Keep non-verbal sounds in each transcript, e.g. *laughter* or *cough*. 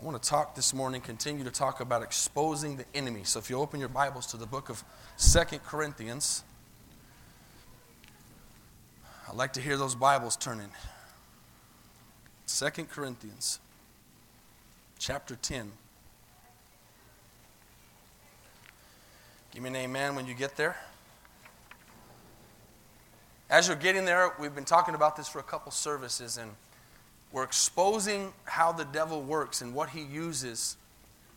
I want to talk this morning, continue to talk about exposing the enemy. So if you open your Bibles to the book of Second Corinthians, I'd like to hear those Bibles turning. Second Corinthians, chapter 10. Give me an amen when you get there. As you're getting there, we've been talking about this for a couple services, and we're exposing how the devil works and what he uses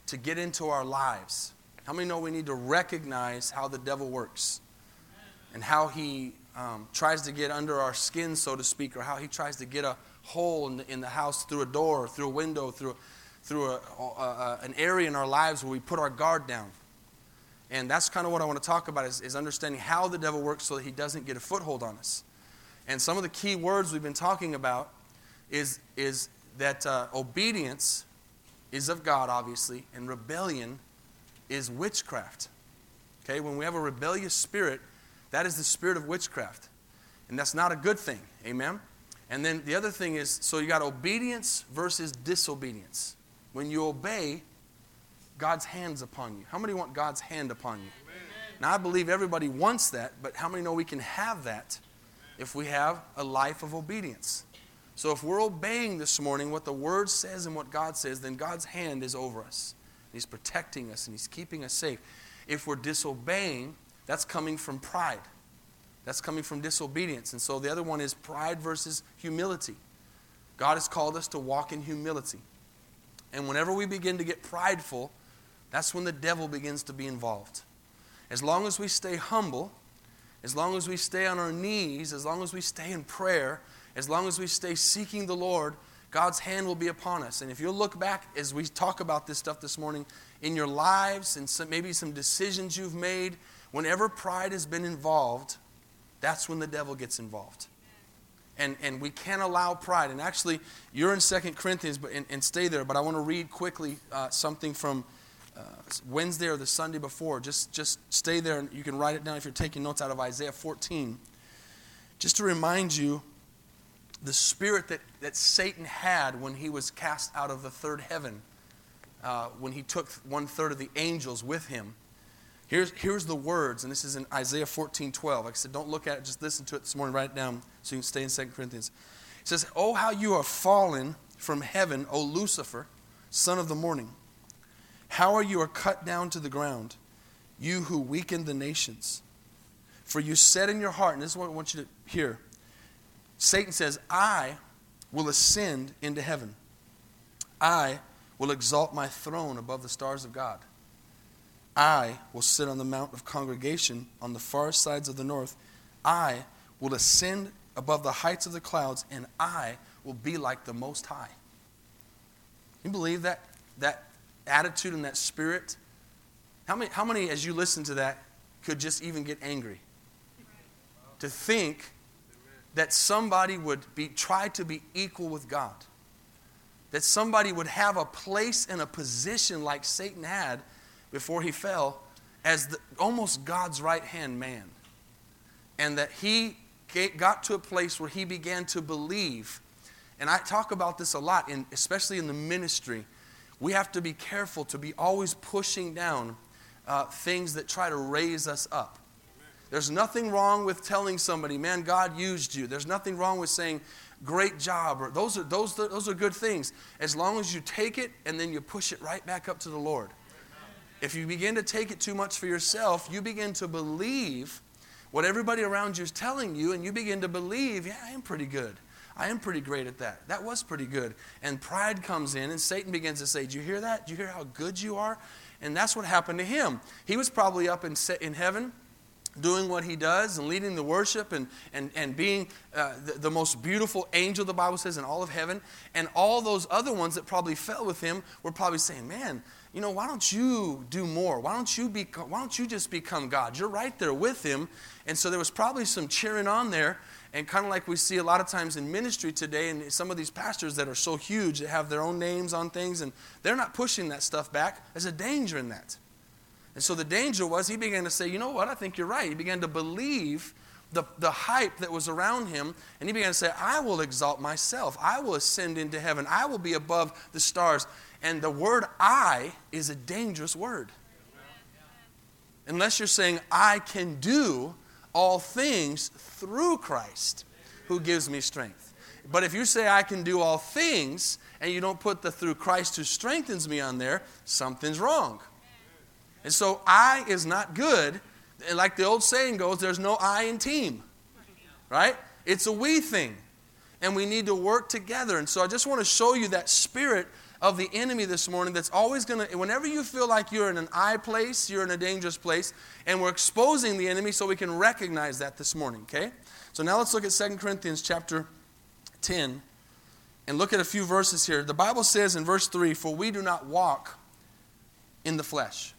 to get into our lives. How many know we need to recognize how the devil works and how he um, tries to get under our skin, so to speak, or how he tries to get a hole in the, in the house through a door, through a window, through, through a, a, a, an area in our lives where we put our guard down. And that's kind of what I want to talk about is, is understanding how the devil works so that he doesn't get a foothold on us. And some of the key words we've been talking about is, is that uh, obedience is of God, obviously, and rebellion is witchcraft. Okay, when we have a rebellious spirit, that is the spirit of witchcraft. And that's not a good thing. Amen? And then the other thing is so you got obedience versus disobedience. When you obey, God's hands upon you. How many want God's hand upon you? Amen. Now, I believe everybody wants that, but how many know we can have that if we have a life of obedience? So if we're obeying this morning what the Word says and what God says, then God's hand is over us. He's protecting us and He's keeping us safe. If we're disobeying, that's coming from pride. That's coming from disobedience. And so the other one is pride versus humility. God has called us to walk in humility. And whenever we begin to get prideful, that's when the devil begins to be involved. As long as we stay humble, as long as we stay on our knees, as long as we stay in prayer, as long as we stay seeking the Lord, God's hand will be upon us. And if you look back as we talk about this stuff this morning in your lives and some, maybe some decisions you've made, whenever pride has been involved, that's when the devil gets involved. And, and we can't allow pride. And actually, you're in Second Corinthians but, and, and stay there, but I want to read quickly uh, something from uh, Wednesday or the Sunday before. Just, just stay there and you can write it down if you're taking notes out of Isaiah 14. Just to remind you the spirit that, that Satan had when he was cast out of the third heaven, uh, when he took one third of the angels with him. Here's, here's the words, and this is in Isaiah 14 12. Like I said, don't look at it, just listen to it this morning, write it down so you can stay in 2 Corinthians. It says, Oh, how you are fallen from heaven, O Lucifer, son of the morning. How are you are cut down to the ground, you who weaken the nations. For you said in your heart, and this is what I want you to hear Satan says, I will ascend into heaven. I will exalt my throne above the stars of God. I will sit on the mount of congregation on the far sides of the north. I will ascend above the heights of the clouds, and I will be like the Most High. You believe that, that attitude and that spirit? How many, how many, as you listen to that, could just even get angry? To think that somebody would be, try to be equal with God. That somebody would have a place and a position like Satan had before he fell as the, almost God's right hand man. And that he got to a place where he began to believe. And I talk about this a lot, in, especially in the ministry. We have to be careful to be always pushing down uh, things that try to raise us up. There's nothing wrong with telling somebody, man, God used you. There's nothing wrong with saying, great job. Or those are, those, those are good things. As long as you take it and then you push it right back up to the Lord. If you begin to take it too much for yourself, you begin to believe what everybody around you is telling you, and you begin to believe, yeah, I am pretty good. I am pretty great at that. That was pretty good. And pride comes in, and Satan begins to say, Do you hear that? Do you hear how good you are? And that's what happened to him. He was probably up in, in heaven doing what he does and leading the worship and, and, and being uh, the, the, most beautiful angel, the Bible says, in all of heaven. And all those other ones that probably fell with him were probably saying, Man, you know, why don't you do more? Why don't you, be, why don't you just become God? You're right there with him. And so there was probably some cheering on there. And kind of like we see a lot of times in ministry today, and some of these pastors that are so huge that have their own names on things, and they're not pushing that stuff back. There's a danger in that. And so the danger was he began to say, you know what, I think you're right. He began to believe the, the hype that was around him, and he began to say, I will exalt myself. I will ascend into heaven. I will be above the stars. And the word I is a dangerous word. Unless you're saying, I can do all things through Christ who gives me strength. But if you say, I can do all things, and you don't put the through Christ who strengthens me on there, something's wrong. And so I is not good. Like the old saying goes, there's no I in team. Right? It's a we thing. And we need to work together. And so I just want to show you that spirit of the enemy this morning that's always going to, whenever you feel like you're in an I place, you're in a dangerous place, and we're exposing the enemy so we can recognize that this morning, okay? So now let's look at 2 Corinthians chapter 10 and look at a few verses here. The Bible says in verse 3 For we do not walk in the flesh.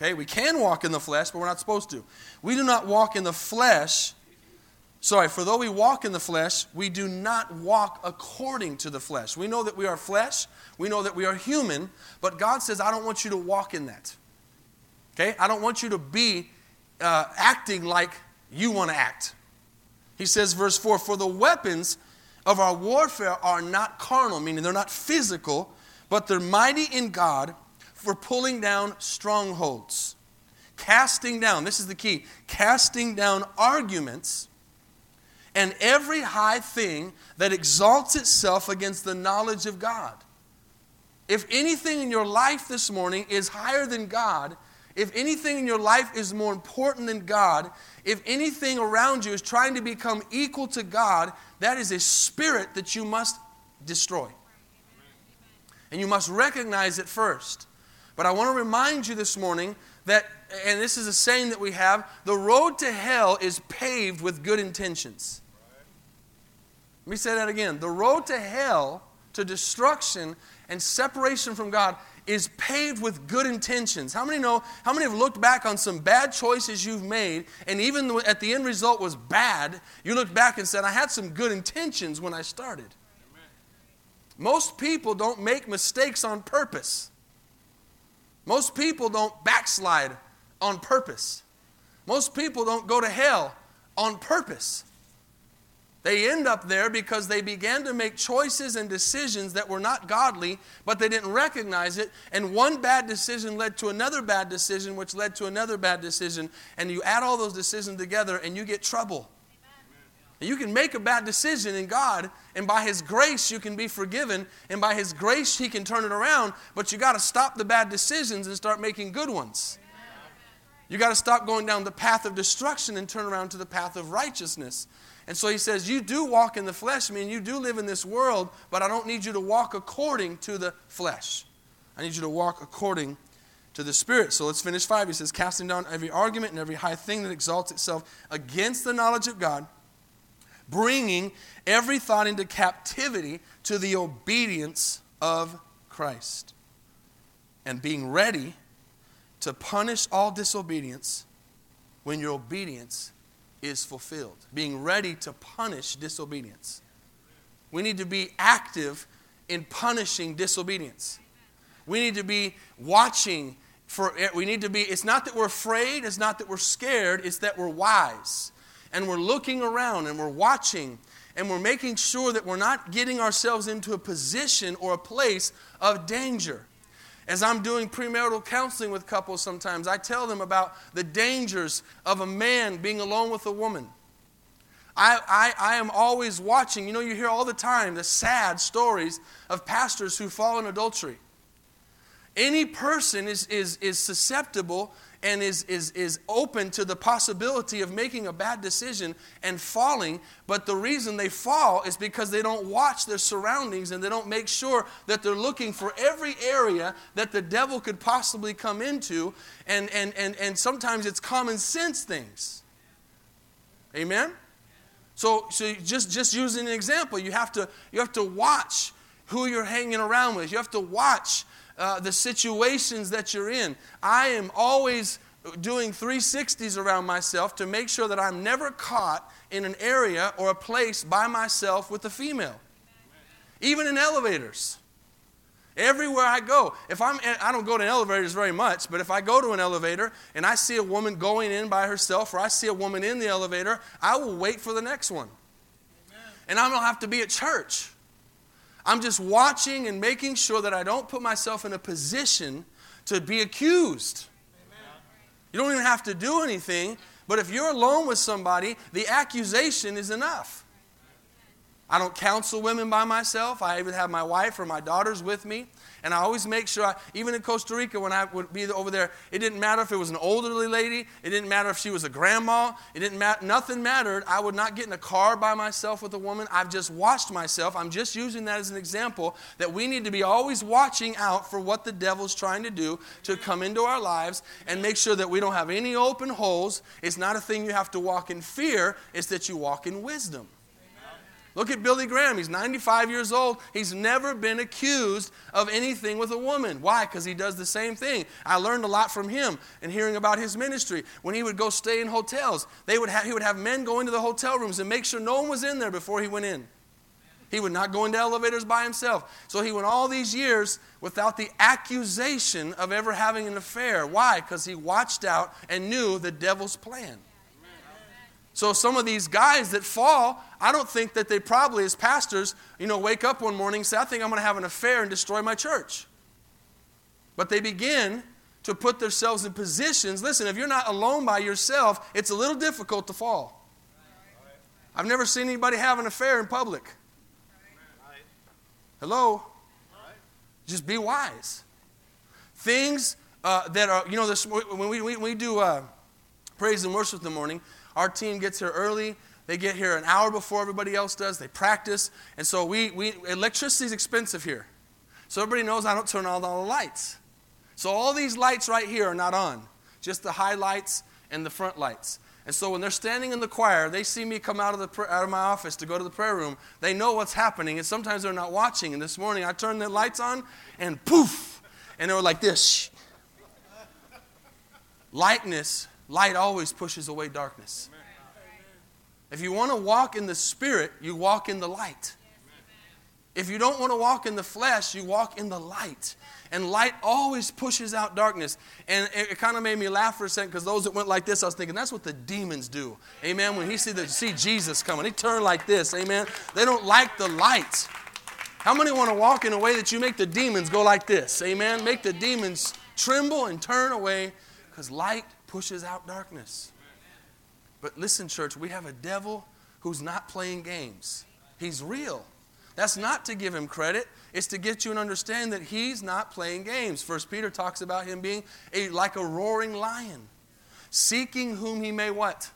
Okay, we can walk in the flesh, but we're not supposed to. We do not walk in the flesh. Sorry, for though we walk in the flesh, we do not walk according to the flesh. We know that we are flesh, we know that we are human, but God says, I don't want you to walk in that. Okay? I don't want you to be uh, acting like you want to act. He says, verse 4 For the weapons of our warfare are not carnal, meaning they're not physical, but they're mighty in God for pulling down strongholds. Casting down, this is the key, casting down arguments and every high thing that exalts itself against the knowledge of God. If anything in your life this morning is higher than God, if anything in your life is more important than God, if anything around you is trying to become equal to God, that is a spirit that you must destroy. And you must recognize it first. But I want to remind you this morning that, and this is a saying that we have the road to hell is paved with good intentions. Let me say that again. The road to hell, to destruction and separation from God, is paved with good intentions. How many know? How many have looked back on some bad choices you've made, and even at the end result was bad, you looked back and said, I had some good intentions when I started. Amen. Most people don't make mistakes on purpose. Most people don't backslide on purpose. Most people don't go to hell on purpose. They end up there because they began to make choices and decisions that were not godly, but they didn't recognize it. And one bad decision led to another bad decision, which led to another bad decision. And you add all those decisions together and you get trouble. You can make a bad decision in God, and by His grace, you can be forgiven, and by His grace, He can turn it around. But you got to stop the bad decisions and start making good ones. You got to stop going down the path of destruction and turn around to the path of righteousness. And so he says, You do walk in the flesh, I mean, you do live in this world, but I don't need you to walk according to the flesh. I need you to walk according to the Spirit. So let's finish five. He says, Casting down every argument and every high thing that exalts itself against the knowledge of God, bringing every thought into captivity to the obedience of Christ, and being ready to punish all disobedience when your obedience is fulfilled, being ready to punish disobedience. We need to be active in punishing disobedience. We need to be watching for we need to be it's not that we're afraid, it's not that we're scared, it's that we're wise. And we're looking around and we're watching and we're making sure that we're not getting ourselves into a position or a place of danger. As I'm doing premarital counseling with couples sometimes, I tell them about the dangers of a man being alone with a woman. I, I, I am always watching. You know, you hear all the time the sad stories of pastors who fall in adultery. Any person is, is, is susceptible and is, is, is open to the possibility of making a bad decision and falling. But the reason they fall is because they don't watch their surroundings and they don't make sure that they're looking for every area that the devil could possibly come into. And, and, and, and sometimes it's common sense things. Amen? So, so just, just using an example, you have, to, you have to watch who you're hanging around with. You have to watch uh, the situations that you're in. I am always doing 360s around myself to make sure that I'm never caught in an area or a place by myself with a female. Even in elevators. Everywhere I go, if I'm, I don't go to elevators very much, but if I go to an elevator and I see a woman going in by herself or I see a woman in the elevator, I will wait for the next one. Amen. And I don't have to be at church. I'm just watching and making sure that I don't put myself in a position to be accused. Amen. You don't even have to do anything, but if you're alone with somebody, the accusation is enough. I don't counsel women by myself. I even have my wife or my daughters with me. And I always make sure, I, even in Costa Rica, when I would be over there, it didn't matter if it was an elderly lady. It didn't matter if she was a grandma. It didn't matter. Nothing mattered. I would not get in a car by myself with a woman. I've just watched myself. I'm just using that as an example that we need to be always watching out for what the devil's trying to do to come into our lives and make sure that we don't have any open holes. It's not a thing you have to walk in fear, it's that you walk in wisdom. Look at Billy Graham. He's 95 years old. He's never been accused of anything with a woman. Why? Because he does the same thing. I learned a lot from him and hearing about his ministry. When he would go stay in hotels, they would have, he would have men go into the hotel rooms and make sure no one was in there before he went in. He would not go into elevators by himself. So he went all these years without the accusation of ever having an affair. Why? Because he watched out and knew the devil's plan. So some of these guys that fall, I don't think that they probably, as pastors, you know, wake up one morning and say, I think I'm going to have an affair and destroy my church. But they begin to put themselves in positions. Listen, if you're not alone by yourself, it's a little difficult to fall. I've never seen anybody have an affair in public. Hello? Just be wise. Things uh, that are, you know, this, when we, we, we do uh, praise and worship in the morning, our team gets here early. They get here an hour before everybody else does. They practice. And so we, we electricity is expensive here. So everybody knows I don't turn on all the lights. So all these lights right here are not on, just the high lights and the front lights. And so when they're standing in the choir, they see me come out of, the, out of my office to go to the prayer room. They know what's happening, and sometimes they're not watching. And this morning I turned the lights on, and poof, and they were like this. Lightness Light always pushes away darkness. If you want to walk in the Spirit, you walk in the light. If you don't want to walk in the flesh, you walk in the light. And light always pushes out darkness. And it, it kind of made me laugh for a second because those that went like this, I was thinking, that's what the demons do. Amen. When he see, the, see Jesus coming, he turn like this. Amen. They don't like the light. How many want to walk in a way that you make the demons go like this? Amen. Make the demons tremble and turn away because light pushes out darkness. But listen, church, we have a devil who's not playing games. He's real. That's not to give him credit. It's to get you an understand that he's not playing games. First Peter talks about him being a, like a roaring lion, seeking whom he may what?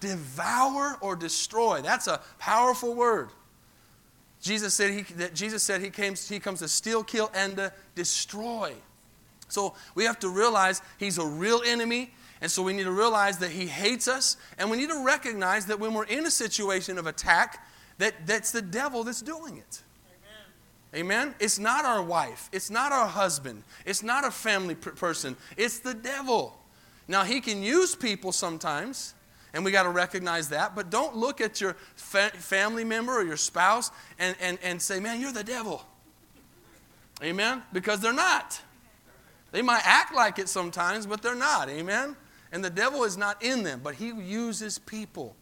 Devour or destroy. That's a powerful word. Jesus said he, that Jesus said he, came, he comes to steal, kill, and to destroy. So we have to realize he's a real enemy. And so we need to realize that he hates us. And we need to recognize that when we're in a situation of attack, that, that's the devil that's doing it. Amen. Amen? It's not our wife. It's not our husband. It's not a family person. It's the devil. Now, he can use people sometimes, and we got to recognize that. But don't look at your fa- family member or your spouse and, and, and say, man, you're the devil. Amen? Because they're not. They might act like it sometimes, but they're not. Amen? And the devil is not in them, but he uses people.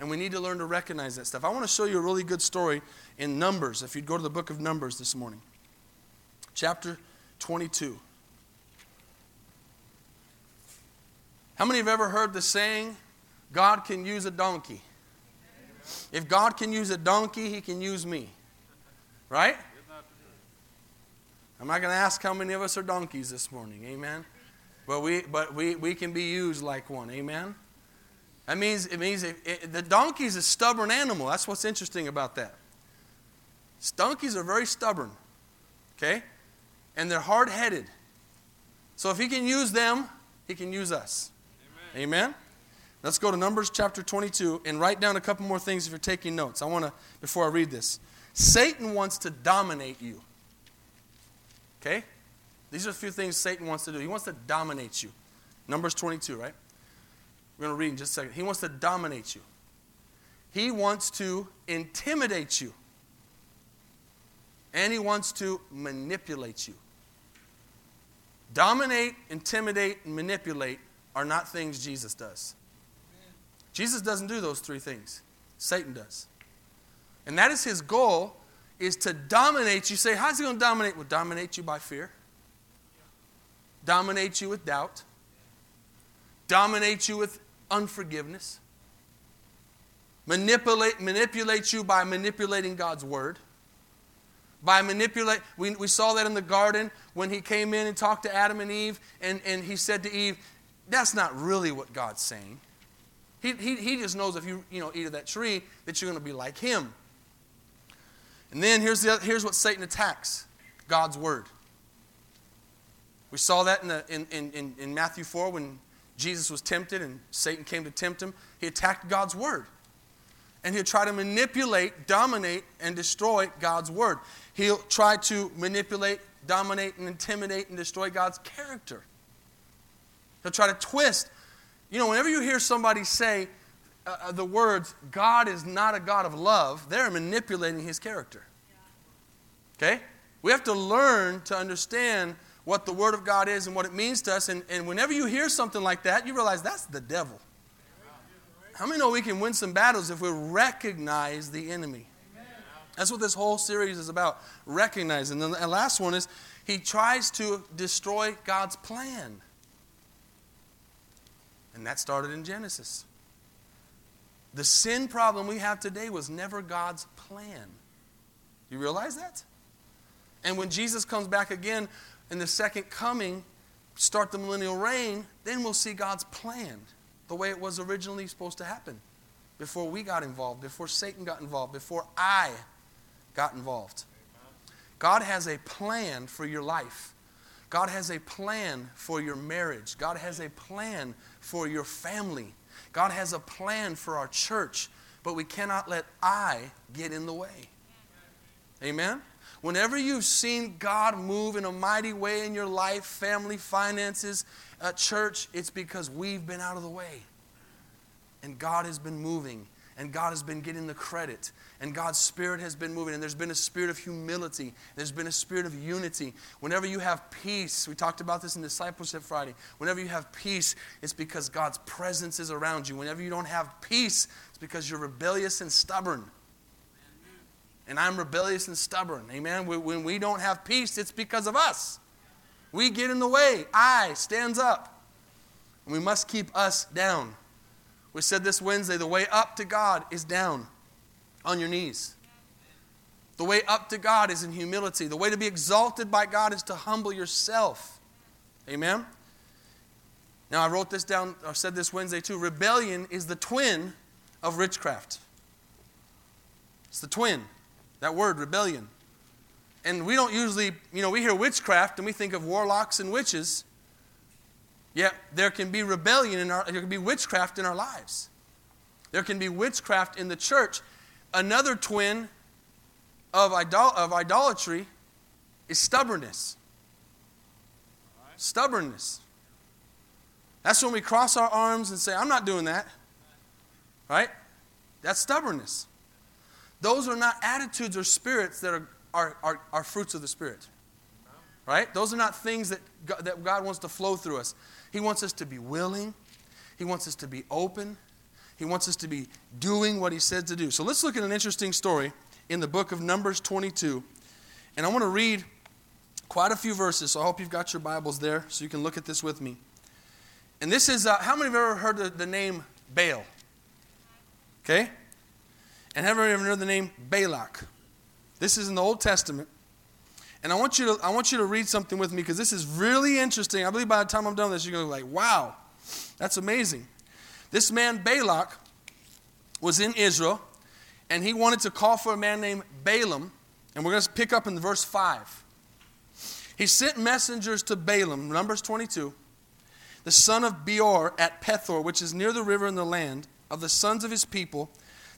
And we need to learn to recognize that stuff. I want to show you a really good story in Numbers, if you'd go to the book of Numbers this morning. Chapter 22. How many have ever heard the saying, God can use a donkey? If God can use a donkey, he can use me. Right? I'm not going to ask how many of us are donkeys this morning. Amen. But we, but we, we can be used like one. Amen. That means it means it, it, the donkey is a stubborn animal. That's what's interesting about that. Donkeys are very stubborn. Okay? And they're hard headed. So if he can use them, he can use us. Amen. Amen. Let's go to Numbers chapter 22 and write down a couple more things if you're taking notes. I want to, before I read this. Satan wants to dominate you. Okay? These are a few things Satan wants to do. He wants to dominate you. Numbers 22, right? We're going to read in just a second. He wants to dominate you, he wants to intimidate you. and he wants to manipulate you. Dominate, intimidate, and manipulate are not things Jesus does. Jesus doesn't do those three things. Satan does. And that is his goal is to dominate you. Say, how's he going to dominate? Well, dominate you by fear. Dominate you with doubt. Dominate you with unforgiveness. Manipulate, manipulate you by manipulating God's word. By manipulate, we, we saw that in the garden when he came in and talked to Adam and Eve, and, and he said to Eve, That's not really what God's saying. He, he, he just knows if you, you know, eat of that tree that you're going to be like him. And then here's, the, here's what Satan attacks God's word. We saw that in, the, in, in, in Matthew 4 when Jesus was tempted and Satan came to tempt him. He attacked God's word. And he'll try to manipulate, dominate, and destroy God's word. He'll try to manipulate, dominate, and intimidate and destroy God's character. He'll try to twist. You know, whenever you hear somebody say uh, uh the words, God is not a God of love, they're manipulating his character. Okay? We have to learn to understand what the Word of God is and what it means to us. And, and whenever you hear something like that, you realize that's the devil. How many know we can win some battles if we recognize the enemy? That's what this whole series is about recognizing. And the last one is he tries to destroy God's plan. And that started in Genesis. The sin problem we have today was never God's plan. You realize that? And when Jesus comes back again in the second coming, start the millennial reign, then we'll see God's plan the way it was originally supposed to happen before we got involved, before Satan got involved, before I got involved. God has a plan for your life. God has a plan for your marriage. God has a plan for your family. God has a plan for our church, but we cannot let I get in the way. Amen? Whenever you've seen God move in a mighty way in your life, family, finances, church, it's because we've been out of the way. And God has been moving, and God has been getting the credit, and God's Spirit has been moving, and there's been a spirit of humility, there's been a spirit of unity. Whenever you have peace, we talked about this in Discipleship Friday, whenever you have peace, it's because God's presence is around you. Whenever you don't have peace, it's because you're rebellious and stubborn. And I'm rebellious and stubborn. Amen. When we don't have peace, it's because of us. We get in the way. I stands up. And we must keep us down. We said this Wednesday the way up to God is down on your knees. The way up to God is in humility. The way to be exalted by God is to humble yourself. Amen? Now, I wrote this down, I said this Wednesday too. Rebellion is the twin of witchcraft. It's the twin. That word, rebellion. And we don't usually, you know, we hear witchcraft and we think of warlocks and witches. Yet there can be rebellion in our, there can be witchcraft in our lives. There can be witchcraft in the church. Another twin of, idol, of idolatry is stubbornness. Stubbornness. That's when we cross our arms and say, I'm not doing that. Right? That's stubbornness. Those are not attitudes or spirits that are, are, are, are fruits of the Spirit. Right? Those are not things that God, that God wants to flow through us. He wants us to be willing, He wants us to be open, He wants us to be doing what He said to do. So let's look at an interesting story in the book of Numbers 22. And I want to read quite a few verses, so I hope you've got your Bibles there so you can look at this with me. And this is, uh, how many have ever heard the, the name Baal? Okay? And have ever heard the name Balak? This is in the Old Testament. And I want you to, I want you to read something with me because this is really interesting. I believe by the time I'm done with this, you're going to be like, wow, that's amazing. This man, Balak, was in Israel, and he wanted to call for a man named Balaam. And we're going to pick up in verse 5. He sent messengers to Balaam, Numbers 22, the son of Beor at Pethor, which is near the river in the land, of the sons of his people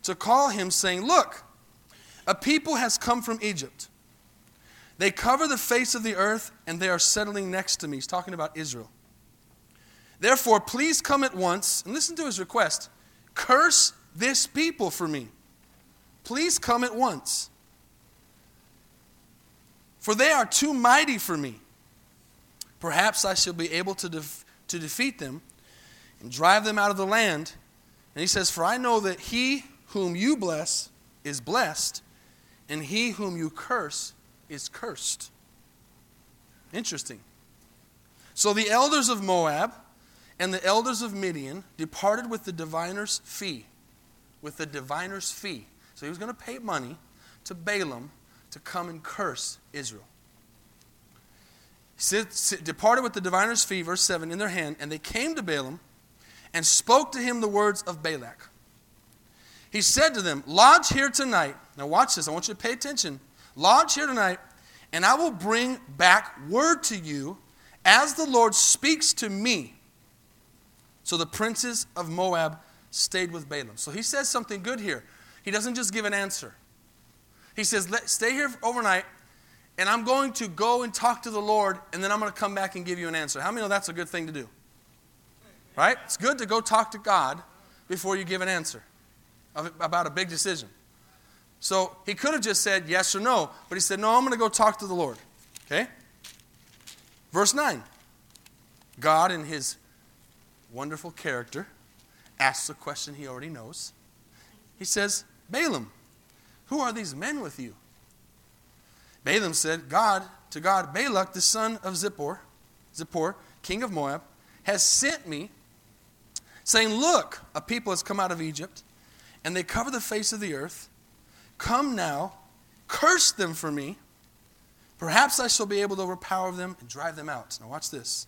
to call him, saying, Look, a people has come from Egypt. They cover the face of the earth, and they are settling next to me. He's talking about Israel. Therefore, please come at once and listen to his request. Curse this people for me. Please come at once. for they are too mighty for me. Perhaps I shall be able to, def- to defeat them and drive them out of the land. And he says, For I know that he whom you bless is blessed, and he whom you curse is cursed. Interesting. So the elders of Moab and the elders of Midian departed with the diviner's fee. With the diviner's fee. So he was going to pay money to Balaam to come and curse Israel. He departed with the diviner's fee, verse 7, in their hand, and they came to Balaam and spoke to him the words of Balak. He said to them, Lodge here tonight. Now, watch this. I want you to pay attention. Lodge here tonight, and I will bring back word to you as the Lord speaks to me. So the princes of Moab stayed with Balaam. So he says something good here. He doesn't just give an answer. He says, Stay here overnight, and I'm going to go and talk to the Lord, and then I'm going to come back and give you an answer. How many know that's a good thing to do? Right? It's good to go talk to God before you give an answer about a big decision. So he could have just said yes or no, but he said, No, I'm going to go talk to the Lord. Okay? Verse 9 God, in his wonderful character, asks a question he already knows. He says, Balaam, who are these men with you? Balaam said, God, to God, Balak, the son of Zippor, Zippor, king of Moab, has sent me, saying, Look, a people has come out of Egypt, and they cover the face of the earth. Come now, curse them for me. Perhaps I shall be able to overpower them and drive them out. Now, watch this.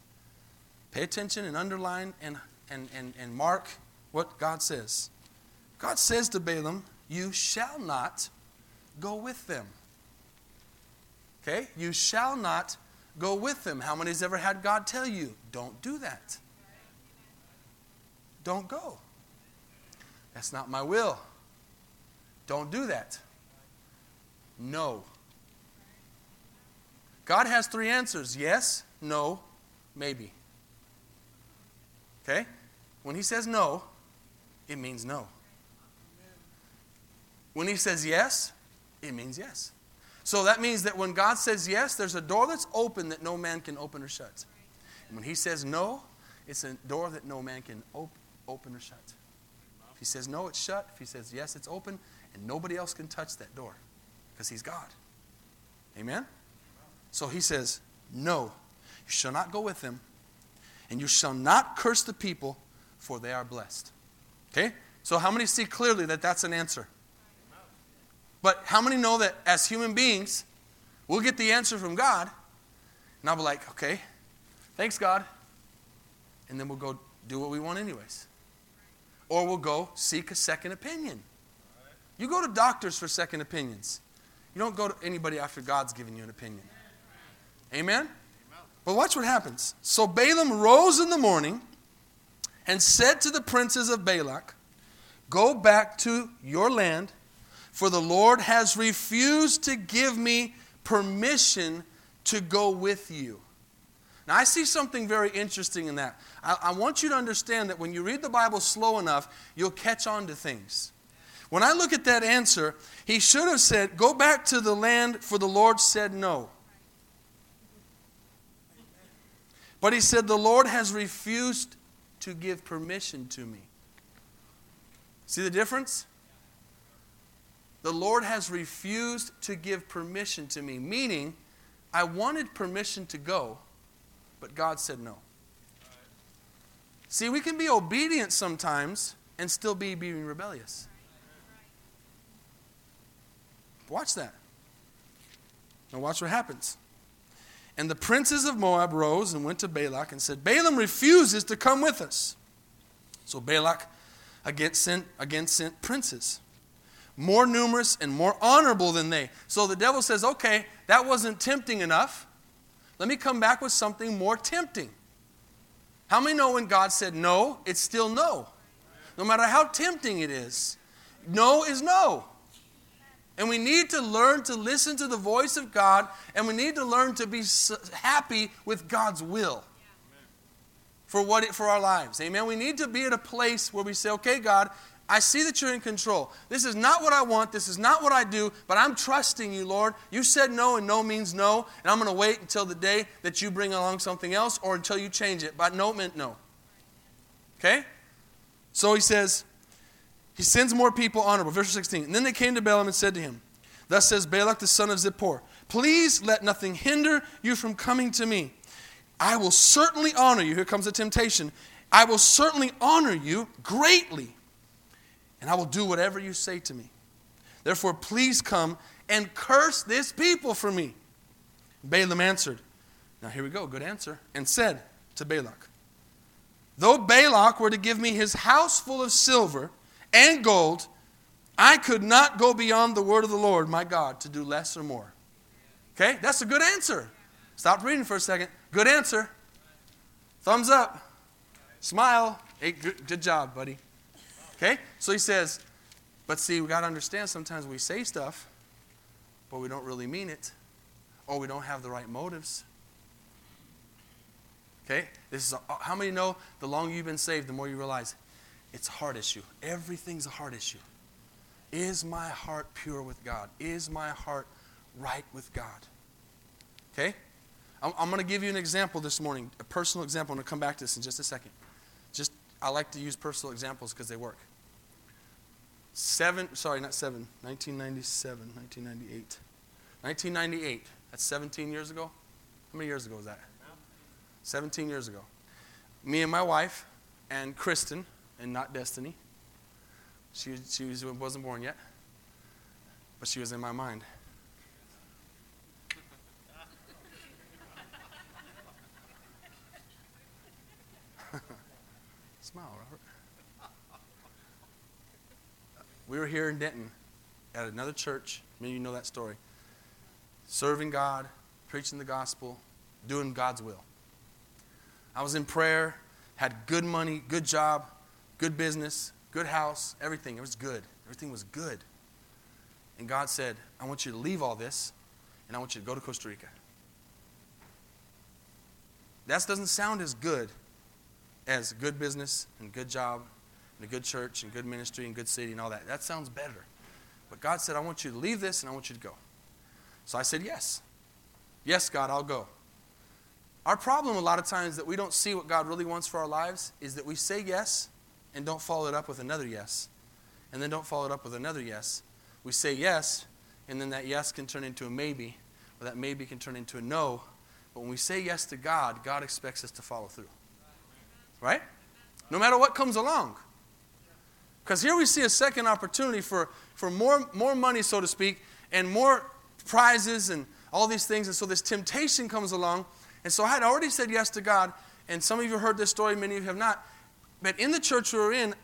Pay attention and underline and, and, and, and mark what God says. God says to Balaam, You shall not go with them. Okay? You shall not go with them. How many has ever had God tell you, Don't do that? Don't go. That's not my will. Don't do that. No. God has three answers yes, no, maybe. Okay? When He says no, it means no. When He says yes, it means yes. So that means that when God says yes, there's a door that's open that no man can open or shut. And when He says no, it's a door that no man can op- open or shut. If He says no, it's shut. If He says yes, it's open. And nobody else can touch that door because He's God. Amen? So he says, No, you shall not go with them, and you shall not curse the people, for they are blessed. Okay? So, how many see clearly that that's an answer? But how many know that as human beings, we'll get the answer from God, and I'll be like, okay, thanks, God. And then we'll go do what we want, anyways. Or we'll go seek a second opinion. You go to doctors for second opinions. You don't go to anybody after God's given you an opinion. Amen? But watch what happens. So Balaam rose in the morning and said to the princes of Balak, Go back to your land, for the Lord has refused to give me permission to go with you. Now, I see something very interesting in that. I, I, want you to understand that when you read the Bible slow enough, you'll catch on to things. When I look at that answer, he should have said, Go back to the land, for the Lord said no. But he said, The Lord has refused to give permission to me. See the difference? The Lord has refused to give permission to me, meaning I wanted permission to go, but God said no. See, we can be obedient sometimes and still be being rebellious. Watch that. Now, watch what happens. And the princes of Moab rose and went to Balak and said, Balaam refuses to come with us. So Balak again sent, again sent princes, more numerous and more honorable than they. So the devil says, Okay, that wasn't tempting enough. Let me come back with something more tempting. How many know when God said no, it's still no? No matter how tempting it is, no is no. And we need to learn to listen to the voice of God, and we need to learn to be happy with God's will for what it, for our lives. Amen. We need to be at a place where we say, "Okay, God, I see that you're in control. This is not what I want. This is not what I do, but I'm trusting you, Lord. You said no, and no means no, and I'm going to wait until the day that you bring along something else or until you change it. But no meant no. Okay? So he says, he sends more people honorable. Verse 16. And then they came to Balaam and said to him, Thus says Balak the son of Zippor, Please let nothing hinder you from coming to me. I will certainly honor you. Here comes the temptation. I will certainly honor you greatly, and I will do whatever you say to me. Therefore, please come and curse this people for me. Balaam answered, Now here we go, good answer, and said to Balak, Though Balak were to give me his house full of silver and gold, I could not go beyond the word of the Lord my God to do less or more. Okay, that's a good answer. Stop reading for a second. Good answer. Thumbs up. Smile. Hey, good, good job, buddy. Okay? So he says, but see, we got to understand sometimes we say stuff, but we don't really mean it, or we don't have the right motives. Okay? This is a, how many know the longer you've been saved, the more you realize it's a heart issue. Everything's a heart issue. Is my heart pure with God? Is my heart right with God? Okay? I'm, I'm going to give you an example this morning, a personal example. I'm going to come back to this in just a second. Just, I like to use personal examples because they work. Seven, sorry, not seven, 1997, 1998. 1998, that's 17 years ago. How many years ago was that? 17 years ago. Me and my wife and Kristen, and not Destiny. She, she was, wasn't born yet, but she was in my mind. *laughs* Smile, Robert. We were here in Denton at another church. Many of you know that story. Serving God, preaching the gospel, doing God's will. I was in prayer, had good money, good job, good business, good house, everything. It was good. Everything was good. And God said, I want you to leave all this and I want you to go to Costa Rica. That doesn't sound as good as good business and good job and a good church and good ministry and good city and all that. That sounds better. But God said, I want you to leave this and I want you to go. So I said, Yes. Yes, God, I'll go. Our problem a lot of times that we don't see what God really wants for our lives is that we say yes and don't follow it up with another yes. And then don't follow it up with another yes. We say yes, and then that yes can turn into a maybe, or that maybe can turn into a no. But when we say yes to God, God expects us to follow through. Right? No matter what comes along. Because here we see a second opportunity for, for more, more money, so to speak, and more prizes and all these things. And so this temptation comes along. And so I had already said yes to God. And some of you heard this story, many of you have not. But in the church we were in,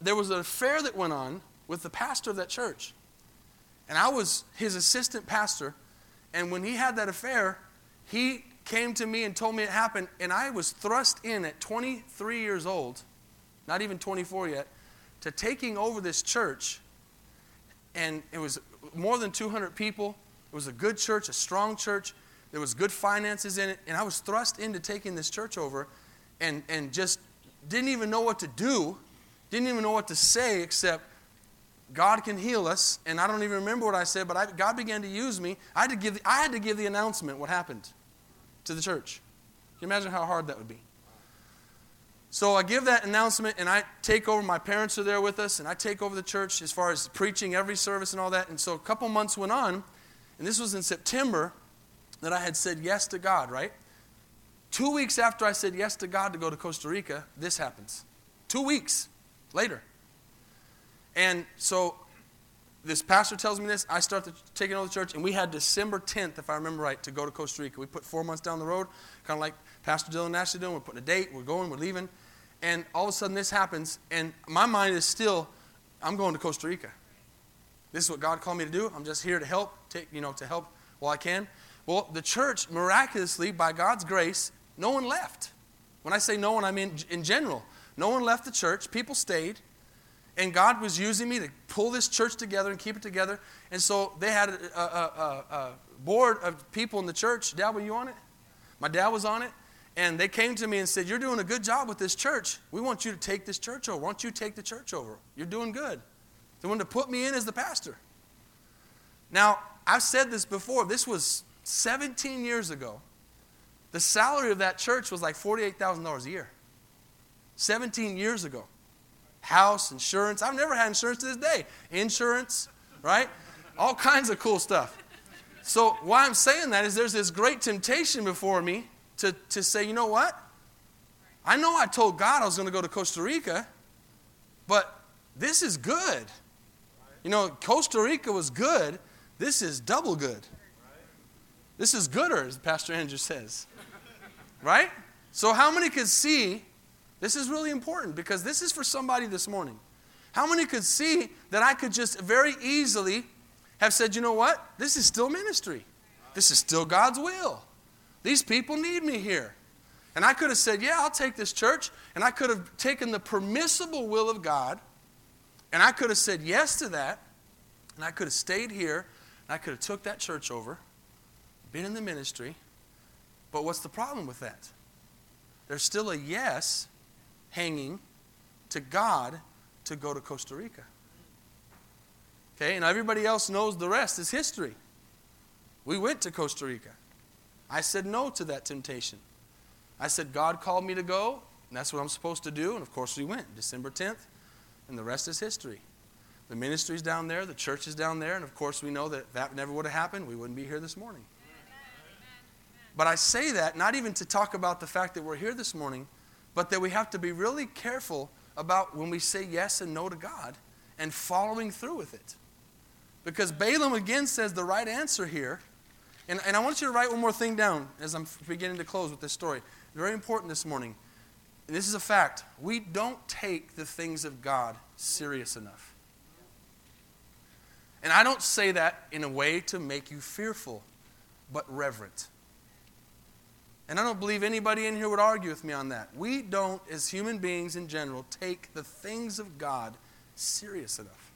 there was an affair that went on with the pastor of that church. And I was his assistant pastor. And when he had that affair, he came to me and told me it happened, and I was thrust in at 23 years old, not even 24 yet, to taking over this church. And it was more than 200 people. It was a good church, a strong church. There was good finances in it. And I was thrust into taking this church over and, and just didn't even know what to do, didn't even know what to say except God can heal us. And I don't even remember what I said, but I, God began to use me. I had to, give the, I had to give the announcement what happened to the church. Can you imagine how hard that would be? So I give that announcement and I take over. My parents are there with us, and I take over the church as far as preaching every service and all that. And so a couple months went on, and this was in September that I had said yes to God, right? Two weeks after I said yes to God to go to Costa Rica, this happens. Two weeks later. And so this pastor tells me this. I start taking over the church, and we had December 10th, if I remember right, to go to Costa Rica. We put four months down the road, kind of like Pastor Dylan Nash is doing. We're putting a date, we're going, we're leaving. And all of a sudden this happens, and my mind is still, I'm going to Costa Rica. This is what God called me to do. I'm just here to help, take, you know, to help while I can. Well, the church, miraculously, by God's grace, no one left. When I say no one, I mean in general. No one left the church. People stayed. And God was using me to pull this church together and keep it together. And so they had a, a, a, a board of people in the church. Dad, were you on it? My dad was on it. And they came to me and said, You're doing a good job with this church. We want you to take this church over. Why don't you take the church over? You're doing good. They wanted to put me in as the pastor. Now, I've said this before. This was 17 years ago. The salary of that church was like $48,000 a year. 17 years ago. House, insurance. I've never had insurance to this day. Insurance, right? All kinds of cool stuff. So, why I'm saying that is there's this great temptation before me to, to say, you know what? I know I told God I was going to go to Costa Rica, but this is good. You know, Costa Rica was good. This is double good. This is gooder, as Pastor Andrew says. Right? So, how many could see? This is really important because this is for somebody this morning. How many could see that I could just very easily have said, you know what? This is still ministry. This is still God's will. These people need me here. And I could have said, Yeah, I'll take this church. And I could have taken the permissible will of God. And I could have said yes to that. And I could have stayed here. And I could have took that church over, been in the ministry. But what's the problem with that? There's still a yes hanging to God to go to Costa Rica. Okay, and everybody else knows the rest is history. We went to Costa Rica. I said no to that temptation. I said, God called me to go, and that's what I'm supposed to do. And of course, we went December 10th, and the rest is history. The ministry's down there, the church is down there, and of course, we know that that never would have happened. We wouldn't be here this morning. But I say that not even to talk about the fact that we're here this morning, but that we have to be really careful about when we say yes and no to God and following through with it. Because Balaam again says the right answer here and, and I want you to write one more thing down as I'm beginning to close with this story. Very important this morning. And this is a fact. We don't take the things of God serious enough. And I don't say that in a way to make you fearful, but reverent. And I don't believe anybody in here would argue with me on that. We don't, as human beings in general, take the things of God serious enough.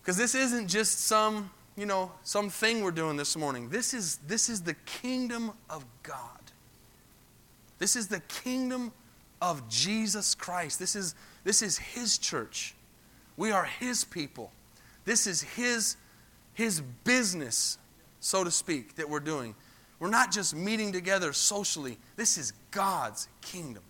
Because this isn't just some you know, some thing we're doing this morning. This is, this is the kingdom of God. This is the kingdom of Jesus Christ. This is, this is His church. We are His people. This is His, His business, so to speak, that we're doing. We're not just meeting together socially, this is God's kingdom.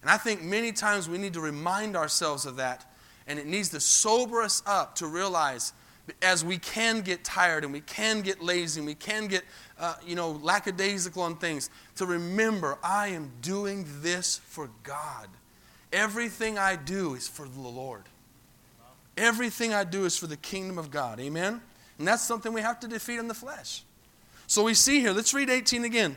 And I think many times we need to remind ourselves of that, and it needs to sober us up to realize as we can get tired and we can get lazy and we can get, uh, you know, lackadaisical on things, to remember I am doing this for God. Everything I do is for the Lord. Everything I do is for the kingdom of God. Amen? And that's something we have to defeat in the flesh. So we see here, let's read 18 again.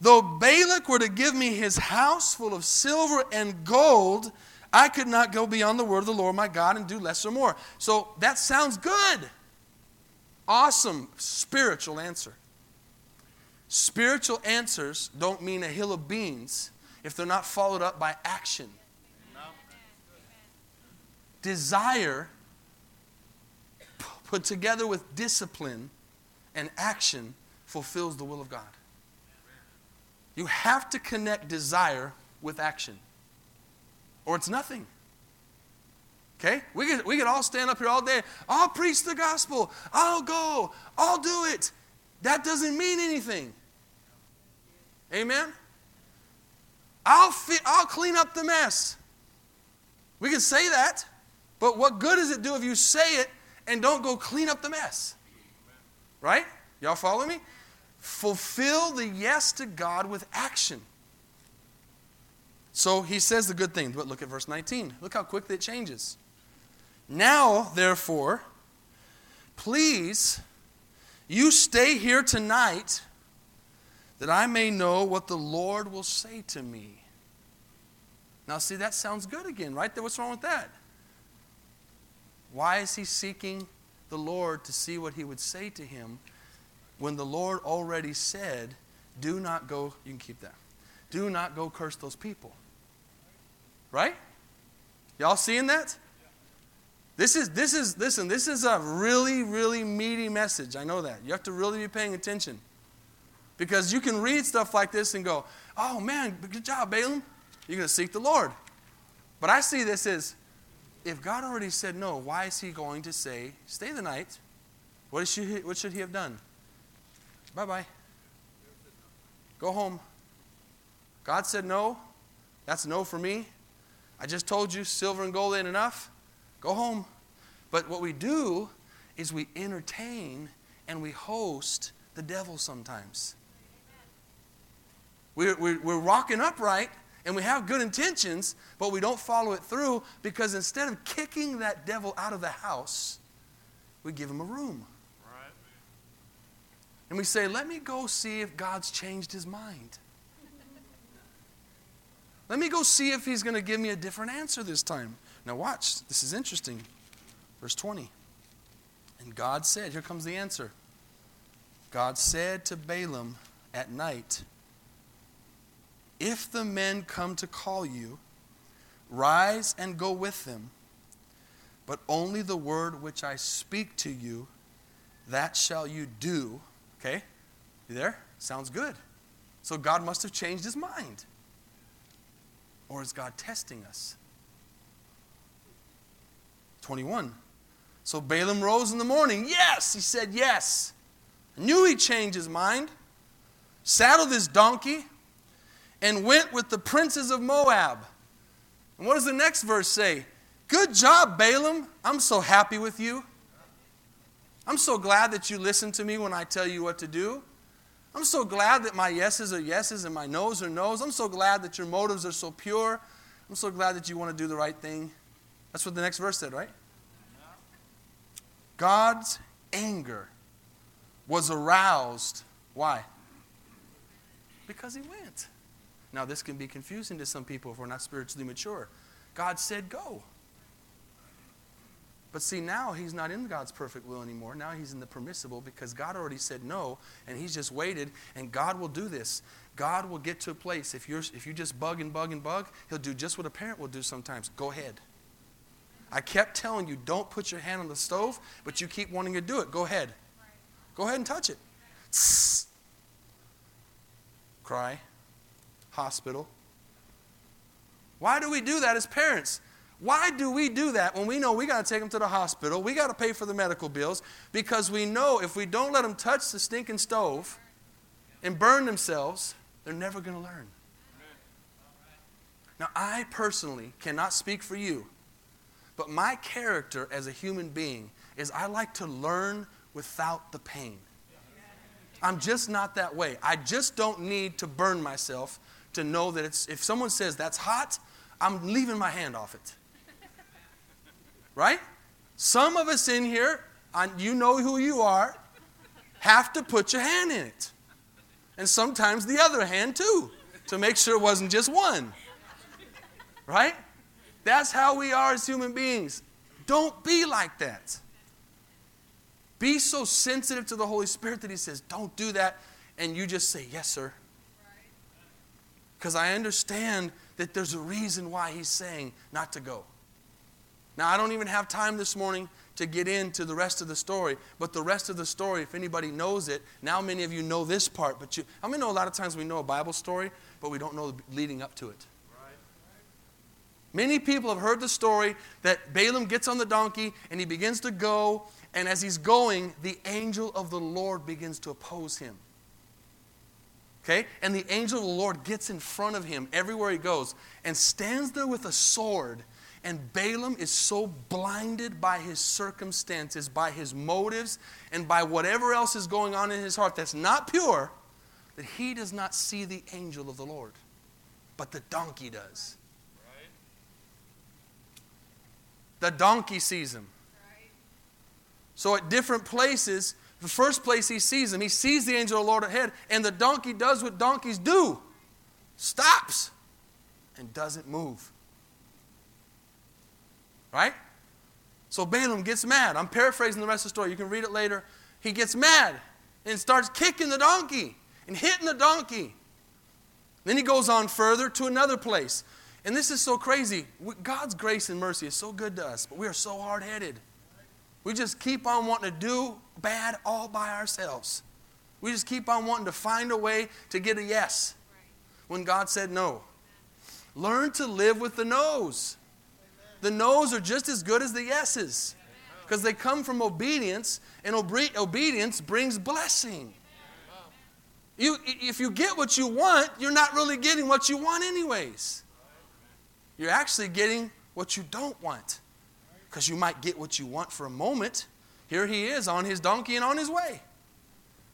Though Balak were to give me his house full of silver and gold, I could not go beyond the word of the Lord my God and do less or more. So that sounds good. Awesome spiritual answer. Spiritual answers don't mean a hill of beans if they're not followed up by action. Desire put together with discipline and action fulfills the will of God. You have to connect desire with action or it's nothing. Okay? We could, we could all stand up here all day. I'll preach the gospel. I'll go. I'll do it. That doesn't mean anything. Amen? I'll, fit, I'll clean up the mess. We can say that, but what good does it do if you say it and don't go clean up the mess? Right? Y'all follow me? Fulfill the yes to God with action. So he says the good thing, but look at verse 19. Look how quickly it changes. Now, therefore, please, you stay here tonight that I may know what the Lord will say to me. Now, see, that sounds good again, right? What's wrong with that? Why is he seeking the Lord to see what he would say to him when the Lord already said, Do not go, you can keep that, do not go curse those people? Right? Y'all seeing that? This is, this is, listen, this is a really, really meaty message. I know that. You have to really be paying attention. Because you can read stuff like this and go, oh man, good job, Balaam. You're going to seek the Lord. But I see this as if God already said no, why is he going to say, stay the night? What should he, what should he have done? Bye bye. Go home. God said no. That's no for me. I just told you silver and gold ain't enough. Go home. But what we do is we entertain and we host the devil sometimes. We're, we're, we're rocking upright and we have good intentions, but we don't follow it through because instead of kicking that devil out of the house, we give him a room. And we say, let me go see if God's changed his mind. let me go see if he's going to give me a different answer this time. Now, watch. This is interesting. Verse 20. And God said, here comes the answer. God said to Balaam at night, if the men come to call you, rise and go with them. But only the word which I speak to you, that shall you do. Okay? You there? Sounds good. So God must have changed his mind. Or is God testing us? 21. So Balaam rose in the morning. Yes, he said yes. I knew he changed his mind. Saddled his donkey and went with the princes of Moab. And what does the next verse say? Good job, Balaam. I'm so happy with you. I'm so glad that you listen to me when I tell you what to do. I'm so glad that my yeses are yeses and my noes are noes. I'm so glad that your motives are so pure. I'm so glad that you want to do the right thing. That's what the next verse said, right? God's anger was aroused. Why? Because he went. Now, this can be confusing to some people if we're not spiritually mature. God said, go. But see, now he's not in God's perfect will anymore. Now he's in the permissible because God already said no, and he's just waited, and God will do this. God will get to a place. If, you're, if you just bug and bug and bug, he'll do just what a parent will do sometimes. Go ahead. I kept telling you, don't put your hand on the stove, but you keep wanting to do it. Go ahead. Go ahead and touch it. Cry hospital. Why do we do that as parents? Why do we do that when we know we got to take them to the hospital? We got to pay for the medical bills because we know if we don't let them touch the stinking stove and burn themselves, they're never going to learn. Now, I personally cannot speak for you, but my character as a human being is I like to learn without the pain. I'm just not that way. I just don't need to burn myself to know that it's, if someone says that's hot, I'm leaving my hand off it. Right? Some of us in here, you know who you are, have to put your hand in it. And sometimes the other hand too, to make sure it wasn't just one. Right? That's how we are as human beings. Don't be like that. Be so sensitive to the Holy Spirit that He says, don't do that. And you just say, yes, sir because I understand that there's a reason why he's saying not to go. Now, I don't even have time this morning to get into the rest of the story, but the rest of the story, if anybody knows it, now many of you know this part, but you, how many know a lot of times we know a Bible story, but we don't know leading up to it? Many people have heard the story that Balaam gets on the donkey and he begins to go, and as he's going, the angel of the Lord begins to oppose him. Okay? And the angel of the Lord gets in front of him everywhere he goes and stands there with a sword. And Balaam is so blinded by his circumstances, by his motives, and by whatever else is going on in his heart that's not pure, that he does not see the angel of the Lord. But the donkey does. The donkey sees him. So at different places, the first place he sees him, he sees the angel of the Lord ahead, and the donkey does what donkeys do stops and doesn't move. Right? So Balaam gets mad. I'm paraphrasing the rest of the story. You can read it later. He gets mad and starts kicking the donkey and hitting the donkey. Then he goes on further to another place. And this is so crazy. God's grace and mercy is so good to us, but we are so hard headed. We just keep on wanting to do bad all by ourselves. We just keep on wanting to find a way to get a yes when God said no. Learn to live with the no's. The no's are just as good as the yeses because they come from obedience, and obe- obedience brings blessing. You, if you get what you want, you're not really getting what you want, anyways. You're actually getting what you don't want because you might get what you want for a moment. Here he is on his donkey and on his way.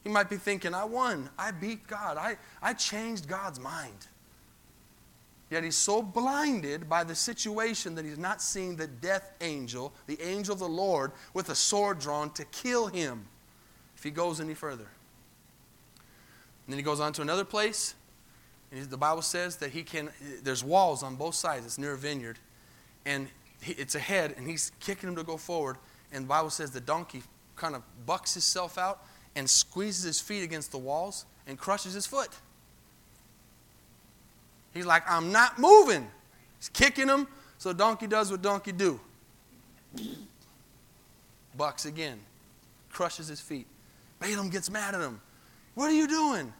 He might be thinking, I won. I beat God. I, I changed God's mind. Yet he's so blinded by the situation that he's not seeing the death angel, the angel of the Lord, with a sword drawn to kill him if he goes any further. And then he goes on to another place. And the Bible says that he can, there's walls on both sides. It's near a vineyard. And it's ahead, and he's kicking him to go forward. And the Bible says the donkey kind of bucks himself out and squeezes his feet against the walls and crushes his foot. He's like, I'm not moving. He's kicking him. So donkey does what donkey do. Bucks again. Crushes his feet. Balaam gets mad at him. What are you doing?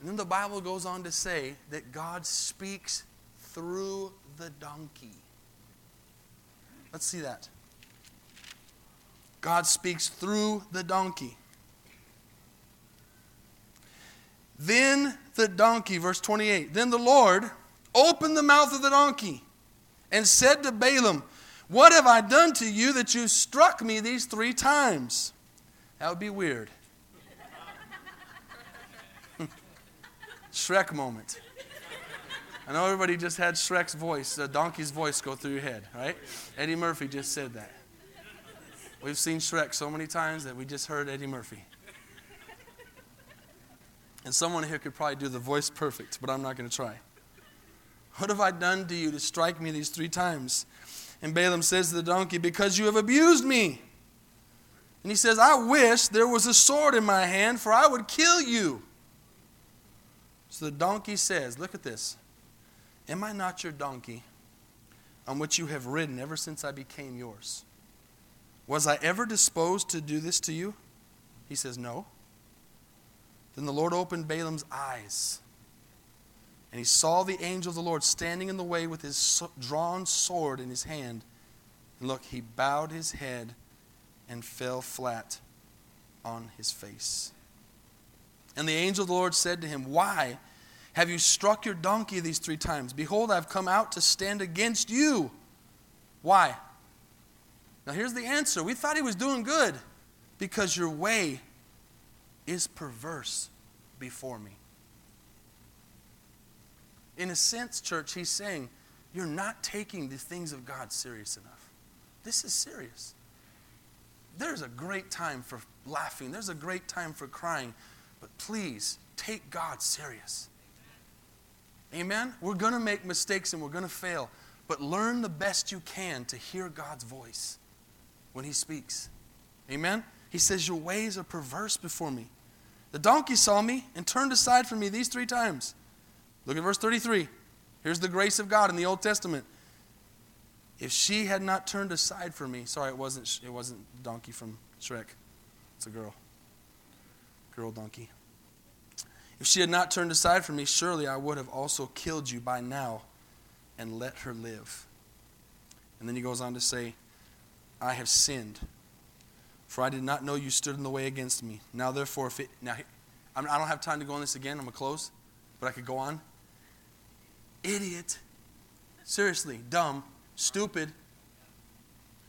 And then the Bible goes on to say that God speaks through the donkey. Let's see that. God speaks through the donkey. Then the donkey, verse 28, then the Lord opened the mouth of the donkey and said to Balaam, What have I done to you that you struck me these three times? That would be weird. *laughs* Shrek moment. I know everybody just had Shrek's voice, the donkey's voice go through your head, right? Eddie Murphy just said that. We've seen Shrek so many times that we just heard Eddie Murphy. And someone here could probably do the voice perfect, but I'm not going to try. What have I done to you to strike me these three times? And Balaam says to the donkey, Because you have abused me. And he says, I wish there was a sword in my hand, for I would kill you. So the donkey says, Look at this. Am I not your donkey on which you have ridden ever since I became yours? Was I ever disposed to do this to you? He says, No. Then the Lord opened Balaam's eyes, and he saw the angel of the Lord standing in the way with his drawn sword in his hand. And look, he bowed his head and fell flat on his face. And the angel of the Lord said to him, Why have you struck your donkey these three times? Behold, I've come out to stand against you. Why? Now, here's the answer. We thought he was doing good because your way is perverse before me. In a sense, church, he's saying, You're not taking the things of God serious enough. This is serious. There's a great time for laughing, there's a great time for crying, but please take God serious. Amen? We're going to make mistakes and we're going to fail, but learn the best you can to hear God's voice when He speaks. Amen? He says, Your ways are perverse before me. The donkey saw me and turned aside from me these three times. Look at verse 33. Here's the grace of God in the Old Testament. If she had not turned aside from me, sorry, it wasn't it wasn't donkey from Shrek. It's a girl. Girl donkey. If she had not turned aside from me, surely I would have also killed you by now and let her live. And then he goes on to say, I have sinned for I did not know you stood in the way against me. Now, therefore, if it, now, I don't have time to go on this again. I'm going to close, but I could go on. Idiot. Seriously, dumb, stupid,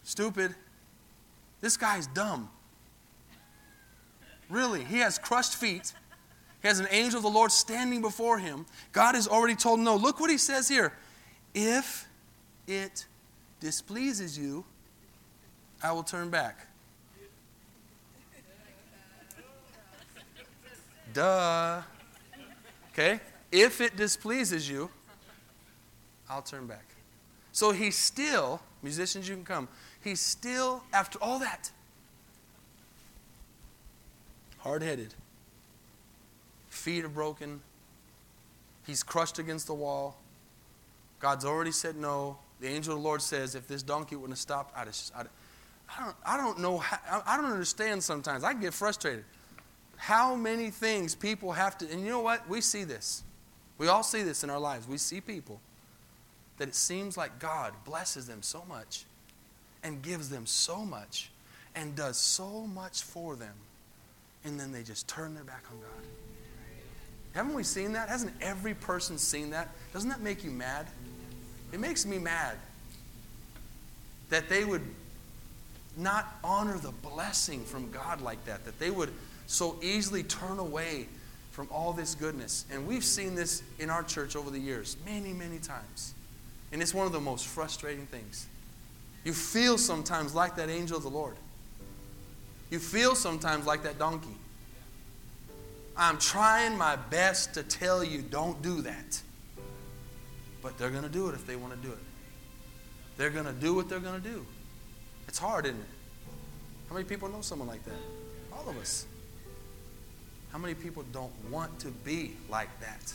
stupid. This guy's dumb. Really, he has crushed feet. He has an angel of the Lord standing before him. God has already told no. Look what he says here. If it displeases you, I will turn back. Duh. Okay? If it displeases you, I'll turn back. So he's still, musicians, you can come. He's still, after all that, hard headed. Feet are broken. He's crushed against the wall. God's already said no. The angel of the Lord says, if this donkey wouldn't have stopped, I'd have, I'd, I, don't, I don't know how, I don't understand sometimes. I get frustrated. How many things people have to, and you know what? We see this. We all see this in our lives. We see people that it seems like God blesses them so much and gives them so much and does so much for them, and then they just turn their back on God. Haven't we seen that? Hasn't every person seen that? Doesn't that make you mad? It makes me mad that they would not honor the blessing from God like that, that they would so easily turn away from all this goodness. And we've seen this in our church over the years, many, many times. And it's one of the most frustrating things. You feel sometimes like that angel of the Lord. You feel sometimes like that donkey. I'm trying my best to tell you don't do that. But they're going to do it if they want to do it. They're going to do what they're going to do. It's hard, isn't it? How many people know someone like that? All of us. How many people don't want to be like that?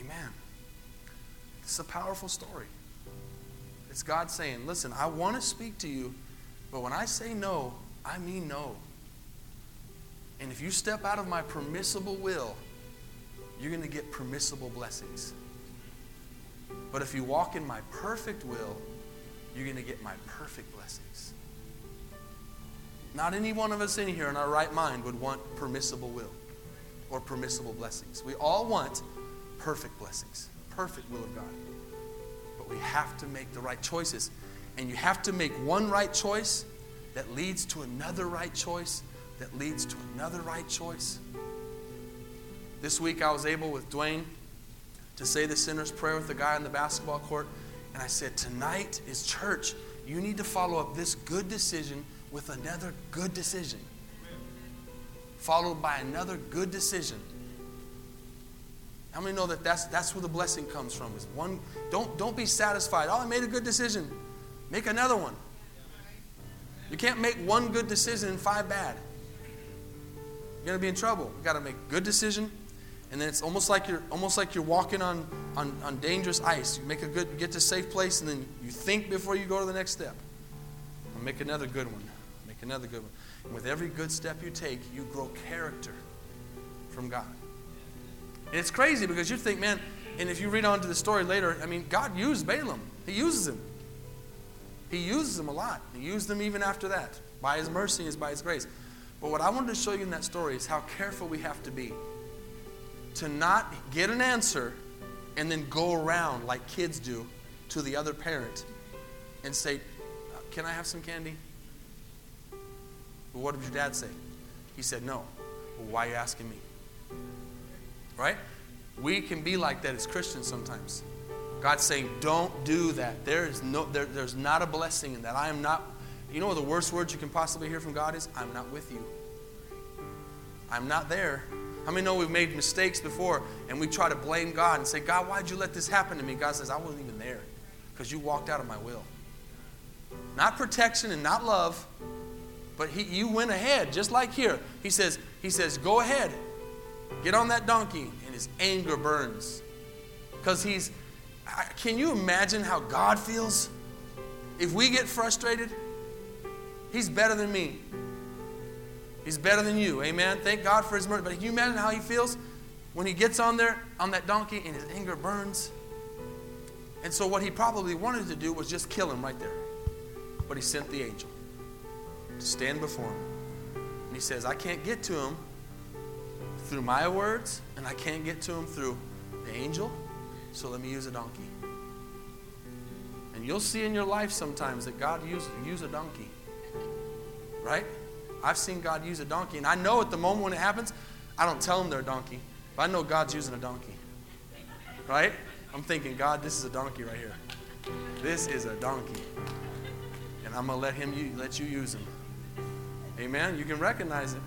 Amen. It's a powerful story. It's God saying, Listen, I want to speak to you, but when I say no, I mean no. And if you step out of my permissible will, you're going to get permissible blessings. But if you walk in my perfect will, you're going to get my perfect blessings. Not any one of us in here in our right mind would want permissible will or permissible blessings. We all want perfect blessings, perfect will of God. But we have to make the right choices. And you have to make one right choice that leads to another right choice that leads to another right choice. This week I was able with Dwayne to say the sinner's prayer with the guy on the basketball court. And I said, Tonight is church. You need to follow up this good decision with another good decision, followed by another good decision. How many know that that's, that's where the blessing comes from? Is one, don't, don't be satisfied. Oh, I made a good decision. Make another one. You can't make one good decision and five bad you're to be in trouble. You got to make good decision, and then it's almost like you're almost like you're walking on, on, on dangerous ice. You make a good, get to a safe place, and then you think before you go to the next step. And make another good one. Make another good one. And with every good step you take, you grow character from God. And it's crazy because you think, man, and if you read on to the story later, I mean, God used Balaam. He uses him. He uses him a lot. He used him even after that. By his mercy and by his grace. But what I wanted to show you in that story is how careful we have to be to not get an answer and then go around like kids do to the other parent and say, uh, Can I have some candy? Well, what did your dad say? He said, No. Well, why are you asking me? Right? We can be like that as Christians sometimes. God's saying, Don't do that. There is no, there, there's not a blessing in that. I am not you know what the worst words you can possibly hear from God is? I'm not with you. I'm not there. How many know we've made mistakes before and we try to blame God and say, God, why'd you let this happen to me? God says, I wasn't even there because you walked out of my will. Not protection and not love, but he, you went ahead, just like here. He says, he says, go ahead, get on that donkey, and his anger burns. Because he's, can you imagine how God feels? If we get frustrated, He's better than me. He's better than you. Amen. Thank God for his mercy. But can you imagine how he feels when he gets on there on that donkey and his anger burns? And so what he probably wanted to do was just kill him right there. But he sent the angel to stand before him. And he says, I can't get to him through my words, and I can't get to him through the angel, so let me use a donkey. And you'll see in your life sometimes that God used use a donkey right? I've seen God use a donkey, and I know at the moment when it happens, I don't tell them they're a donkey, but I know God's using a donkey, right? I'm thinking, God, this is a donkey right here. This is a donkey, and I'm gonna let him let you use him. Amen. You can recognize it.